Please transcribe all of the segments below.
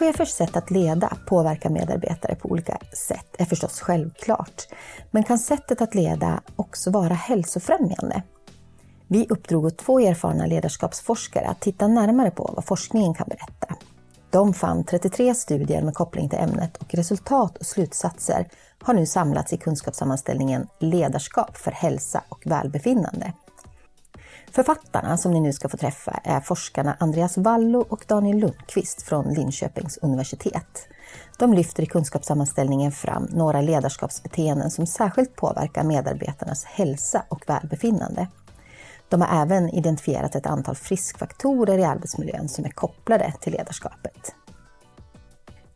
chefers sätt att leda påverkar medarbetare på olika sätt är förstås självklart. Men kan sättet att leda också vara hälsofrämjande? Vi uppdrog åt två erfarna ledarskapsforskare att titta närmare på vad forskningen kan berätta. De fann 33 studier med koppling till ämnet och resultat och slutsatser har nu samlats i kunskapssammanställningen Ledarskap för hälsa och välbefinnande. Författarna som ni nu ska få träffa är forskarna Andreas Wallo och Daniel Lundqvist från Linköpings universitet. De lyfter i kunskapssammanställningen fram några ledarskapsbeteenden som särskilt påverkar medarbetarnas hälsa och välbefinnande. De har även identifierat ett antal friskfaktorer i arbetsmiljön som är kopplade till ledarskapet.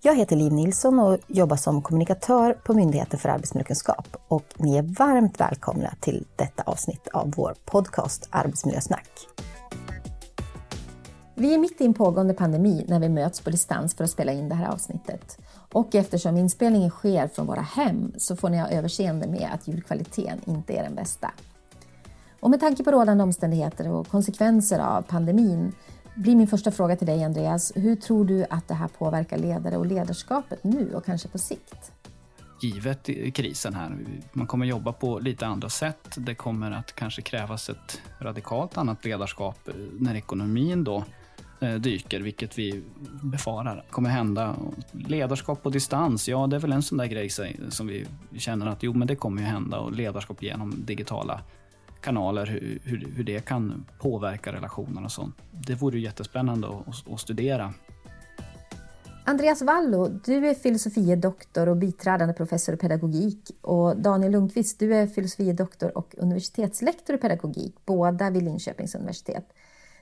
Jag heter Liv Nilsson och jobbar som kommunikatör på Myndigheten för arbetsmiljökunskap och ni är varmt välkomna till detta avsnitt av vår podcast Arbetsmiljösnack. Vi är mitt i en pågående pandemi när vi möts på distans för att spela in det här avsnittet. Och eftersom inspelningen sker från våra hem så får ni ha överseende med att ljudkvaliteten inte är den bästa. Och med tanke på rådande omständigheter och konsekvenser av pandemin blir min första fråga till dig Andreas. Hur tror du att det här påverkar ledare och ledarskapet nu och kanske på sikt? Givet krisen här, man kommer jobba på lite andra sätt. Det kommer att kanske krävas ett radikalt annat ledarskap eh, när ekonomin då eh, dyker, vilket vi befarar kommer hända. Ledarskap på distans, ja det är väl en sån där grej som vi känner att jo men det kommer ju hända och ledarskap genom digitala kanaler, hur, hur, hur, det kan påverka relationer och sånt. Det vore jättespännande att, att studera. Andreas Wallo, du är filosofie doktor och biträdande professor i pedagogik och Daniel Lundqvist, du är filosofie doktor och universitetslektor i pedagogik, båda vid Linköpings universitet.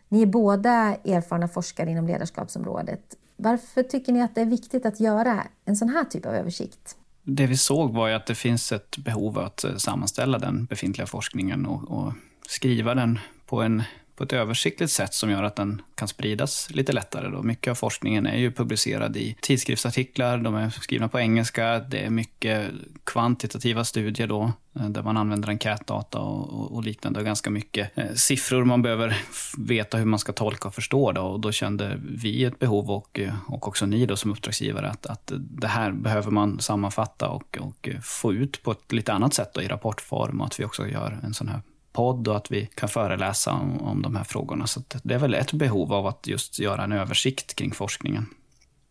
Ni är båda erfarna forskare inom ledarskapsområdet. Varför tycker ni att det är viktigt att göra en sån här typ av översikt? Det vi såg var att det finns ett behov att eh, sammanställa den befintliga forskningen och, och skriva den på, en, på ett översiktligt sätt som gör att den kan spridas lite lättare. Då. Mycket av forskningen är ju publicerad i tidskriftsartiklar, de är skrivna på engelska, det är mycket kvantitativa studier då, eh, där man använder enkätdata och, och, och liknande, och ganska mycket eh, siffror man behöver veta hur man ska tolka och förstå. Då. Och då kände vi ett behov, och, eh, och också ni då som uppdragsgivare, att, att det här behöver man sammanfatta och, och få ut på ett lite annat sätt då, i rapportform och att vi också gör en sån här podd och att vi kan föreläsa om, om de här frågorna. Så det är väl ett behov av att just göra en översikt kring forskningen.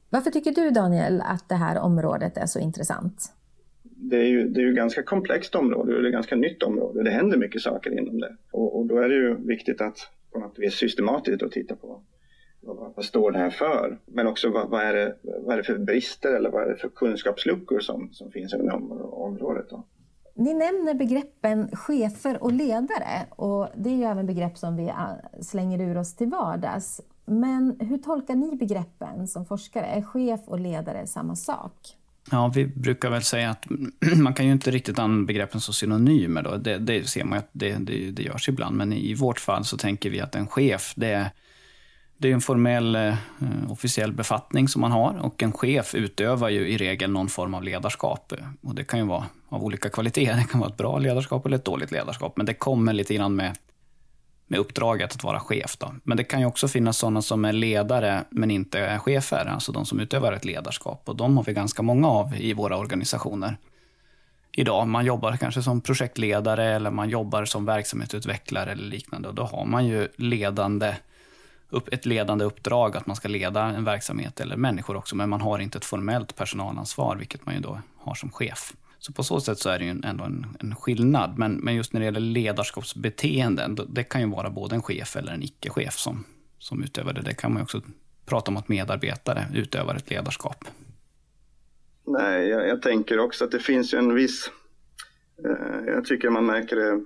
Varför tycker du Daniel att det här området är så intressant? Det är ju, det är ju ett ganska komplext område och det är ett ganska nytt område. Det händer mycket saker inom det. Och, och då är det ju viktigt att på något vis systematiskt att titta på vad, vad, står det här för? Men också vad, vad, är det, vad är det för brister eller vad är det för kunskapsluckor som, som finns inom området? Då? Ni nämner begreppen chefer och ledare och det är ju även begrepp som vi ah, slänger ur oss till vardags. Men hur tolkar ni begreppen som forskare? Är chef och ledare samma sak? Ja, vi brukar väl säga att man kan ju inte riktigt använda begreppen som synonymer. Då. Det, det ser man att det, det, det görs ibland. Men i vårt fall så tänker vi att en chef, det är det är en formell eh, officiell befattning som man har och en chef utövar ju i regel någon form av ledarskap. Eh, och det kan ju vara av olika kvaliteter. Det kan vara ett bra ledarskap eller ett dåligt ledarskap. Men det kommer lite grann med, med uppdraget att vara chef. Då. Men det kan ju också finnas sådana som är ledare men inte är chefer. Alltså de som utövar ett ledarskap. Och de har vi ganska många av i våra organisationer idag. Man jobbar kanske som projektledare eller man jobbar som verksamhetsutvecklare eller liknande. Och då har man ju ledande upp, ett ledande uppdrag att man ska leda en verksamhet eller människor också, men man har inte ett formellt personalansvar, vilket man ju då har som chef. Så på så sätt så är det ju ändå en, en skillnad. Men, men just när det gäller ledarskapsbeteenden, det kan ju vara både en chef eller en icke-chef som, som utövar det. Det kan man ju också prata om att medarbetare utövar ett ledarskap. Nej, jag, jag tänker också att det finns ju en viss Eh, jag tycker man märker det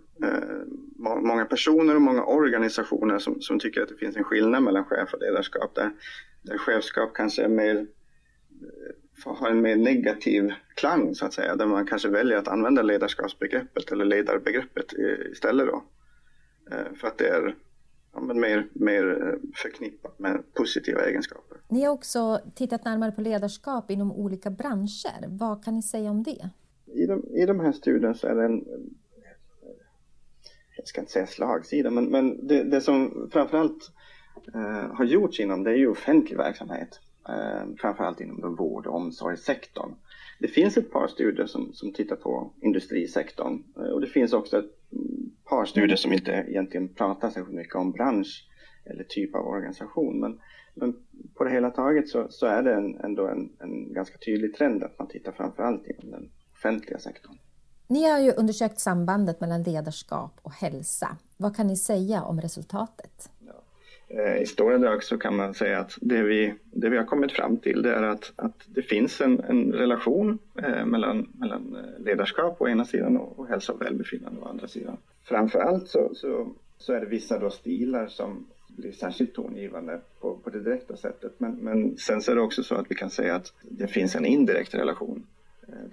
många personer och många organisationer som, som tycker att det finns en skillnad mellan chef och ledarskap där, där chefskap kanske är mer eh, har en mer negativ klang så att säga, där man kanske väljer att använda ledarskapsbegreppet eller ledarbegreppet istället då. För att det är ja, mer, mer förknippat med positiva egenskaper. Ni har också tittat närmare på ledarskap inom olika branscher. Vad kan ni säga om det? i, de, i de här studierna så är det en, jag ska inte säga slagsida, men, men det, det som framförallt eh, har gjorts inom det är ju offentlig verksamhet. eh, framförallt inom vård och omsorgssektorn. Det finns ett par studier som, som tittar på industrisektorn eh, och det finns också ett par studier som inte egentligen pratar särskilt mycket om bransch eller typ av organisation. Men, men på det hela taget så, så är det en, ändå en, en ganska tydlig trend att man tittar framförallt inom den offentliga sektorn. Ni har ju undersökt sambandet mellan ledarskap och hälsa. Vad kan ni säga om resultatet? Eh, I stora drag så kan man säga att det vi, det vi har kommit fram till det är att, att det finns en, en relation eh, mellan, mellan eh, ledarskap å ena sidan och, och hälsa och välbefinnande å andra sidan. Framförallt så, så, så är det vissa då stilar som blir särskilt tongivande på, på det direkta sättet. Men, men sen så är det också så att vi kan säga att det finns en indirekt relation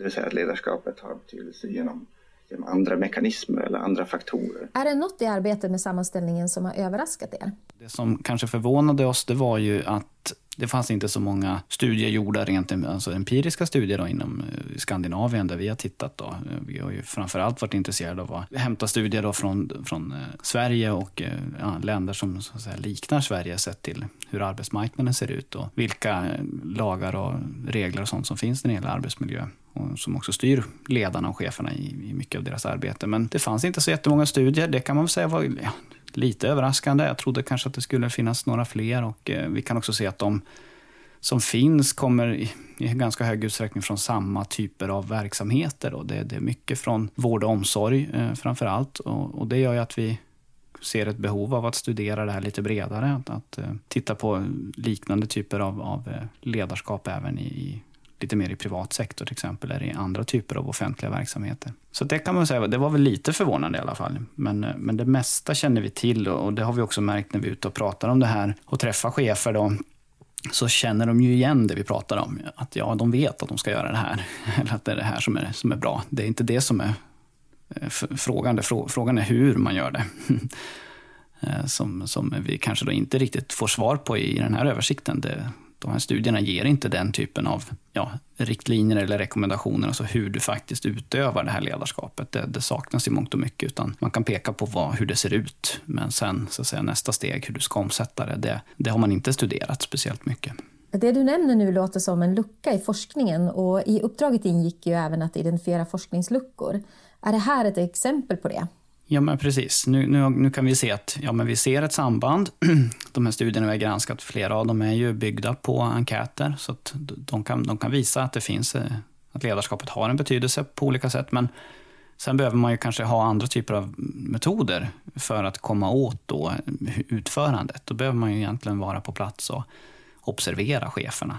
det vill säga att ledarskapet har betydelse genom, genom andra mekanismer eller andra faktorer. Är det något i arbetet med sammanställningen som har överraskat er? Det som kanske förvånade oss det var ju att det fanns inte så många studier gjorda, rent alltså empiriska studier då, inom eh, Skandinavien där vi har tittat. Då. Vi har ju framförallt varit intresserade av att hämta studier då från, från eh, Sverige och ja, länder som så säga, liknar Sverige sett till hur arbetsmarknaden ser ut och vilka lagar och regler och sånt som finns när det gäller arbetsmiljö som också styr ledarna och cheferna i, i mycket av deras arbete. Men det fanns inte så jättemånga studier. Det kan man väl säga var ja, lite överraskande. Jag trodde kanske att det skulle finnas några fler och eh, vi kan också se att de som finns kommer i, i ganska hög utsträckning från samma typer av verksamheter. Och det, det är mycket från vård och omsorg eh, framför allt. Och, och, det gör ju att vi ser ett behov av att studera det här lite bredare. Att, att eh, titta på liknande typer av, av eh, ledarskap även i, lite mer i privat sektor till exempel, eller i andra typer av offentliga verksamheter. Så det kan man säga, det var väl lite förvånande i alla fall. Men, eh, men det mesta känner vi till och det har vi också märkt när vi är ute och pratar om det här och träffar chefer då, så känner de ju igen det vi pratar om. Att ja, de vet att de ska göra det här. Eller att det är det här som är, som är bra. Det är inte det som är eh, frågan. Frågan är hur man gör det. Eh, som, som vi kanske då inte riktigt får svar på i den här översikten. Det, de här studierna ger inte den typen av ja, riktlinjer eller rekommendationer, alltså hur du faktiskt utövar det här ledarskapet. Det, det saknas i mångt och mycket, utan man kan peka på vad, hur det ser ut. Men sen så att säga, nästa steg, hur du ska omsätta det, det, det har man inte studerat speciellt mycket. Det du nämner nu låter som en lucka i forskningen och i uppdraget ingick ju även att identifiera forskningsluckor. Är det här ett exempel på det? Ja, men precis. Nu, nu, nu kan vi se att ja, men vi ser ett samband. De här studierna vi har granskat, flera av dem är ju byggda på enkäter. Så att de, kan, de kan visa att det finns, eh, att ledarskapet har en betydelse på olika sätt. Men sen behöver man ju kanske ha andra typer av metoder för att komma åt då utförandet. Då behöver man ju egentligen vara på plats och observera cheferna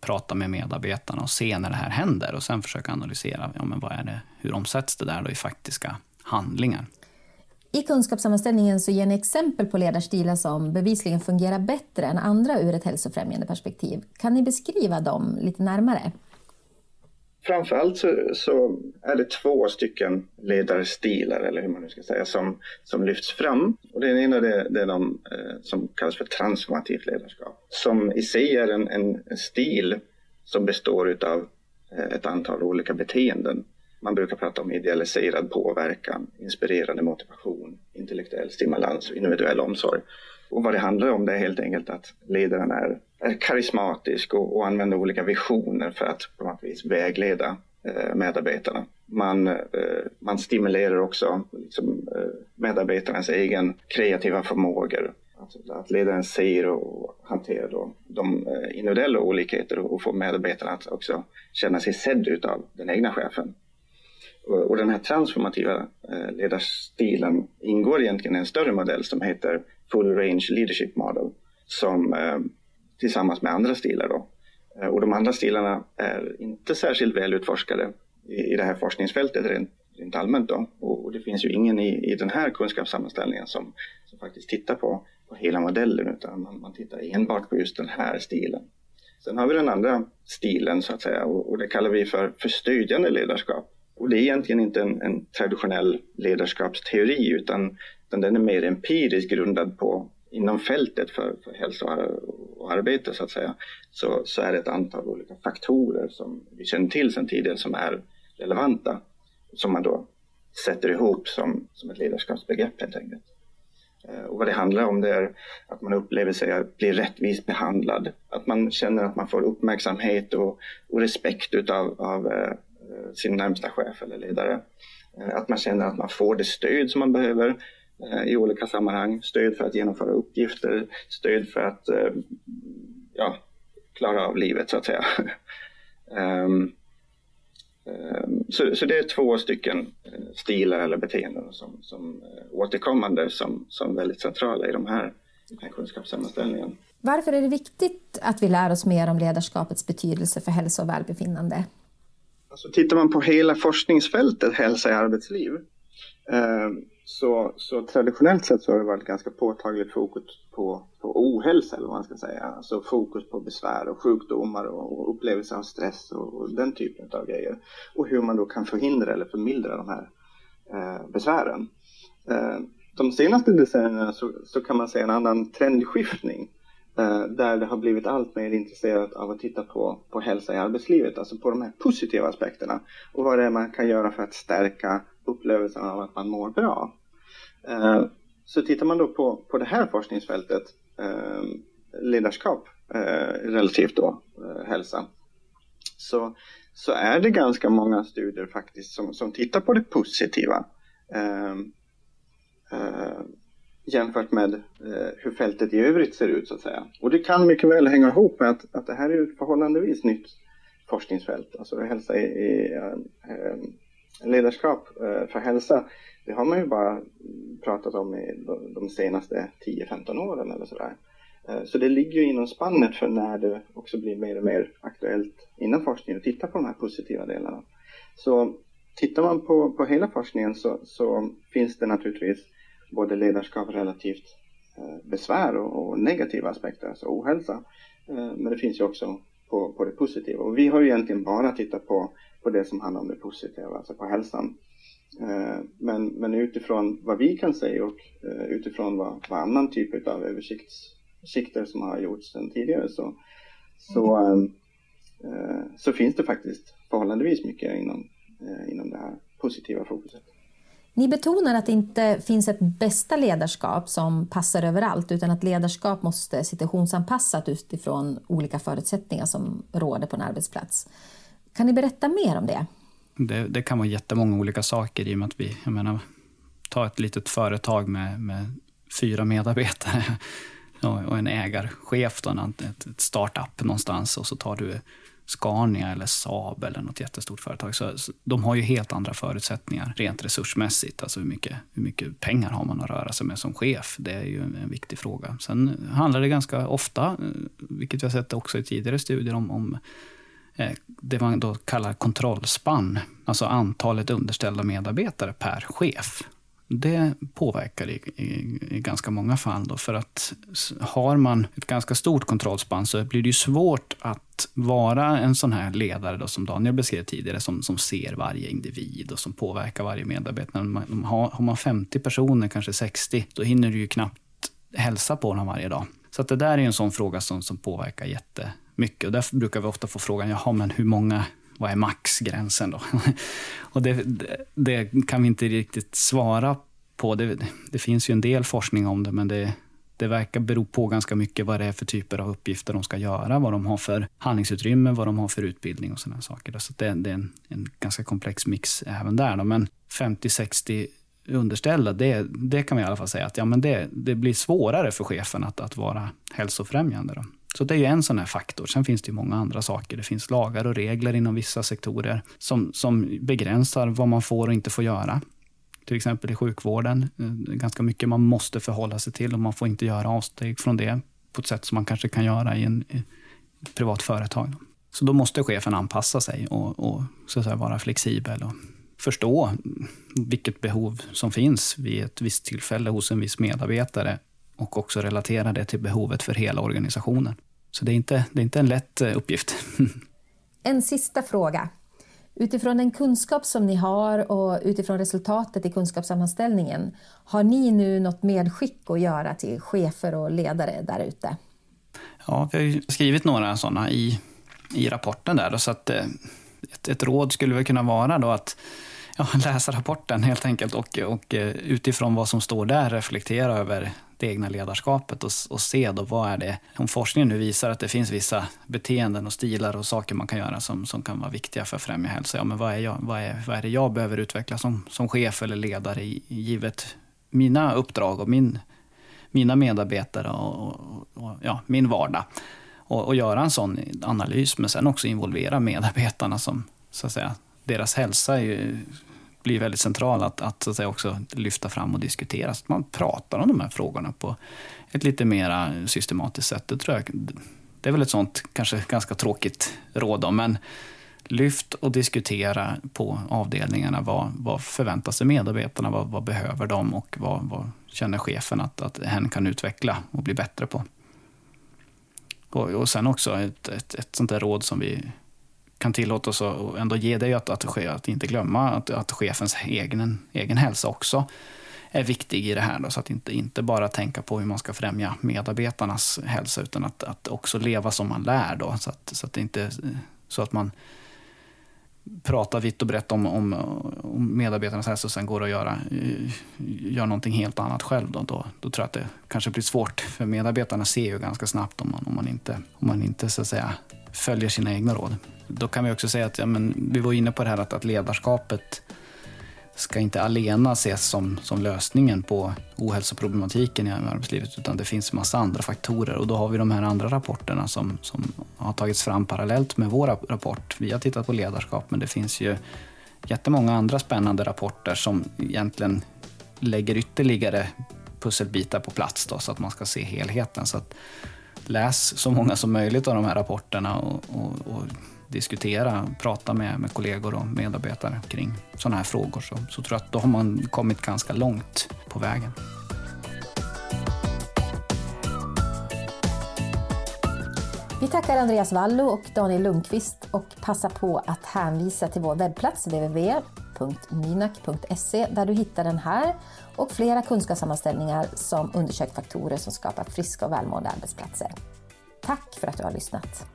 prata med medarbetarna och se när det här händer och sen försöka analysera ja, men vad är det, hur omsätts det där då i faktiska handlingar. I kunskapssammanställningen så ger ni exempel på ledarstilar som bevisligen fungerar bättre än andra ur ett hälsofrämjande perspektiv. Kan ni beskriva dem lite närmare? Framförallt så, så är det två stycken ledarstilar, eller hur man nu ska säga, som, som lyfts fram. Och den ena det, det är de eh, som kallas för transformativt ledarskap, som i sig är en, en, stil som består av eh, ett antal olika beteenden man brukar prata om idealiserad påverkan, inspirerande motivation, intellektuell stimulans och individuell omsorg. Och vad det handlar om det är helt enkelt att ledaren är, är karismatisk och, och använder olika visioner för att på något vis vägleda eh, medarbetarna. Man, eh, man stimulerar också liksom, eh, medarbetarnas egen kreativa förmågor. Alltså att ledaren ser och hanterar då de eh, individuella olikheter och får medarbetarna att också känna sig sedd utav den egna chefen. Och den här transformativa eh, ledarstilen ingår egentligen i en större modell som heter Full Range Leadership Model som eh, tillsammans med andra stilar då. Eh, och de andra stilarna är inte särskilt väl utforskade i det här forskningsfältet rent, rent allmänt då. Och det finns ju ingen i, i den här kunskapssammanställningen som, som faktiskt tittar på, på hela modellen utan man, man tittar enbart på just den här stilen. Sen har vi den andra stilen så att säga och, och det kallar vi för, för stödjande ledarskap. Och det är egentligen inte en, en traditionell ledarskapsteori utan, utan den är mer empiriskt grundad på inom fältet för, för hälsa och arbete så att säga så, så är det ett antal olika faktorer som vi känner till sedan tidigare som är relevanta som man då sätter ihop som, som ett ledarskapsbegrepp helt enkelt. Eh, och vad det handlar om det är att man upplever sig bli rättvist behandlad. Att man känner att man får uppmärksamhet och, och respekt utav av, eh, Eh, sin närmsta chef eller ledare. Eh, att man känner att man får det stöd som man behöver eh, i olika sammanhang. Stöd för att genomföra uppgifter, stöd för att ja, klara av livet så att säga. um, så, så, det är två stycken stilar eller beteenden som, som återkommande som, som väldigt centrala i de här, den här kunskapssammanställningen. Varför är det viktigt att vi lär oss mer om ledarskapets betydelse för hälsa och välbefinnande? Alltså, tittar man på hela forskningsfältet hälsa i arbetsliv eh, så, så traditionellt sett så har det varit ganska påtagligt fokus på, på ohälsa eller vad man ska säga. Alltså fokus på besvär och sjukdomar och, och upplevelse av stress och, och, den typen av grejer. Och hur man då kan förhindra eller förmildra de här eh, besvären. Eh, de senaste decennierna så, så, kan man se en annan trendskiftning Eh, där det har blivit allt mer intresserat av att titta på, på hälsa i arbetslivet, alltså på de här positiva aspekterna och vad det är man kan göra för att stärka upplevelsen av att man mår bra. Eh, så tittar man då på, på det här forskningsfältet, ehm, ledarskap eh, relativt då hälsa, så, så är det ganska många studier faktiskt som, som tittar på det positiva ehm, jämfört med eh, hur fältet i övrigt ser ut så att säga. Och det kan mycket väl hänga ihop med att, att det här är ett förhållandevis nytt forskningsfält. Alltså hälsa i, i eh, ledarskap eh, för hälsa. Det har man ju bara pratat om i de senaste 10-15 åren eller sådär. Eh, så det ligger ju inom spannet för när det också blir mer och mer aktuellt inom forskningen att titta på de här positiva delarna. Så tittar man på, på hela forskningen så, så finns det naturligtvis både ledarskap relativt eh, besvär och, och negativa aspekter, alltså ohälsa. Eh, men det finns ju också på, på det positiva. Och vi har ju egentligen bara tittat på, på det som handlar om det positiva, alltså på hälsan. Eh, men, men utifrån vad vi kan säga och utifrån vad, vad annan typ av översikter som har gjorts sedan tidigare så, så, så finns det faktiskt förhållandevis mycket inom, inom det här positiva fokuset. Ni betonar att det inte finns ett bästa ledarskap som passar överallt utan att ledarskap måste situationsanpassas utifrån olika förutsättningar som råder på en arbetsplats. Kan ni berätta mer om det? Det, det kan vara jättemånga olika saker i och med att vi, jag menar, ta ett litet företag med, med fyra medarbetare och en ägarchef, då, ett, ett startup någonstans och så tar du Scania eller Saab eller något jättestort företag. Så, så, de har ju helt andra förutsättningar rent resursmässigt. Alltså hur mycket, hur mycket pengar har man att röra sig med som chef? Det är ju en, en viktig fråga. Sen handlar det ganska ofta, eh, vilket vi har sett också i tidigare studier, om, om eh, det man då kallar kontrollspann. Alltså antalet underställda medarbetare per chef. Det påverkar i, i, i, ganska många fall. Då, för att har man ett ganska stort kontrollspann så blir det ju svårt att vara en sån här ledare då, som Daniel beskrev tidigare, som, som ser varje individ och som påverkar varje medarbetare. Man, har, har man 50 personer, kanske 60, då hinner du ju knappt hälsa på dem varje dag. Så att det där är en sån fråga som, som påverkar jättemycket. Och därför brukar vi ofta få frågan, jaha, men hur många vad är maxgränsen då? och det, det, kan vi inte riktigt svara på. Det, det, finns ju en del forskning om det, men det, det verkar bero på ganska mycket vad det är för typer av uppgifter de ska göra, vad de har för handlingsutrymme, vad de har för utbildning och sådana saker. Så det, det är en, en, ganska komplex mix även där. Då. Men 50-60 underställda, det, det kan vi i alla fall säga att ja, men det, det blir svårare för chefen att, att vara hälsofrämjande. Då. Så det är ju en sån här faktor. Sen finns det ju många andra saker. Det finns lagar och regler inom vissa sektorer som, som begränsar vad man får och inte får göra. Till exempel i sjukvården. Eh, ganska mycket man måste förhålla sig till och man får inte göra avsteg från det på ett sätt som man kanske kan göra i en i ett privat företag. Så då måste chefen anpassa sig och, och så att säga, vara flexibel och förstå vilket behov som finns vid ett visst tillfälle hos en viss medarbetare och också relatera det till behovet för hela organisationen. Så det är inte, det är inte en lätt eh, uppgift. En sista fråga. Utifrån den kunskap som ni har och utifrån resultatet i kunskapssammanställningen, har ni nu något medskick att göra till chefer och ledare där ute? Ja, vi har skrivit några sådana i, i rapporten där. Då, så att, eh, ett, ett råd skulle väl kunna vara då att ja, läsa rapporten helt enkelt och, och eh, utifrån vad som står där reflektera över det egna ledarskapet och, och se då vad är det, om forskningen nu visar att det finns vissa beteenden och stilar och saker man kan göra som, som kan vara viktiga för att främja hälsa, ja men vad är, jag, vad är, vad är det jag behöver utveckla som, som chef eller ledare i, givet mina uppdrag och min, mina medarbetare och, och, och ja, min vardag. Och, och, göra en sån analys, men sen också involvera medarbetarna som, så att säga, deras hälsa är ju, blir väldigt central att, att, så att säga, också lyfta fram och diskutera. Så att man pratar om de här frågorna på ett lite mer systematiskt sätt. Det, tror jag, det är väl ett sånt, kanske ganska tråkigt råd, då, men lyft och diskutera på avdelningarna. Vad, vad förväntar sig medarbetarna? Vad, vad behöver de? Och vad, vad, känner chefen att, att hen kan utveckla och bli bättre på? Och, och sen också ett, ett, ett sånt där råd som vi kan tillåta oss att ändå ge dig att, att, att inte glömma att, att chefens egen, egen hälsa också är viktig i det här. Då, så att inte, inte bara tänka på hur man ska främja medarbetarnas hälsa utan att, att också leva som man lär. Då, så, att, så, att inte, så att man pratar vitt och brett om, om, om medarbetarnas hälsa och sen går och göra, gör någonting helt annat själv. Då, då, då tror jag att det kanske blir svårt. För medarbetarna ser ju ganska snabbt om man, om man inte, om man inte så att säga, följer sina egna råd. Då kan vi också säga att ja, men, vi var inne på det här att, att ledarskapet ska inte alena ses som, som lösningen på ohälsoproblematiken i arbetslivet utan det finns massa andra faktorer och då har vi de här andra rapporterna som, som har tagits fram parallellt med vår rapport. Vi har tittat på ledarskap men det finns ju jättemånga andra spännande rapporter som egentligen lägger ytterligare pusselbitar på plats då, så att man ska se helheten. Så att läs så många som möjligt av de här rapporterna och, och, och diskutera, prata med, med kollegor och medarbetare kring sådana här frågor så, så tror jag att då har man kommit ganska långt på vägen. Vi tackar Andreas Wallo och Daniel Lundqvist och passar på att hänvisa till vår webbplats www www.minak.se där du hittar den här och flera kunskapssammanställningar som undersökt faktorer som skapar friska och välmående arbetsplatser. Tack för att du har lyssnat!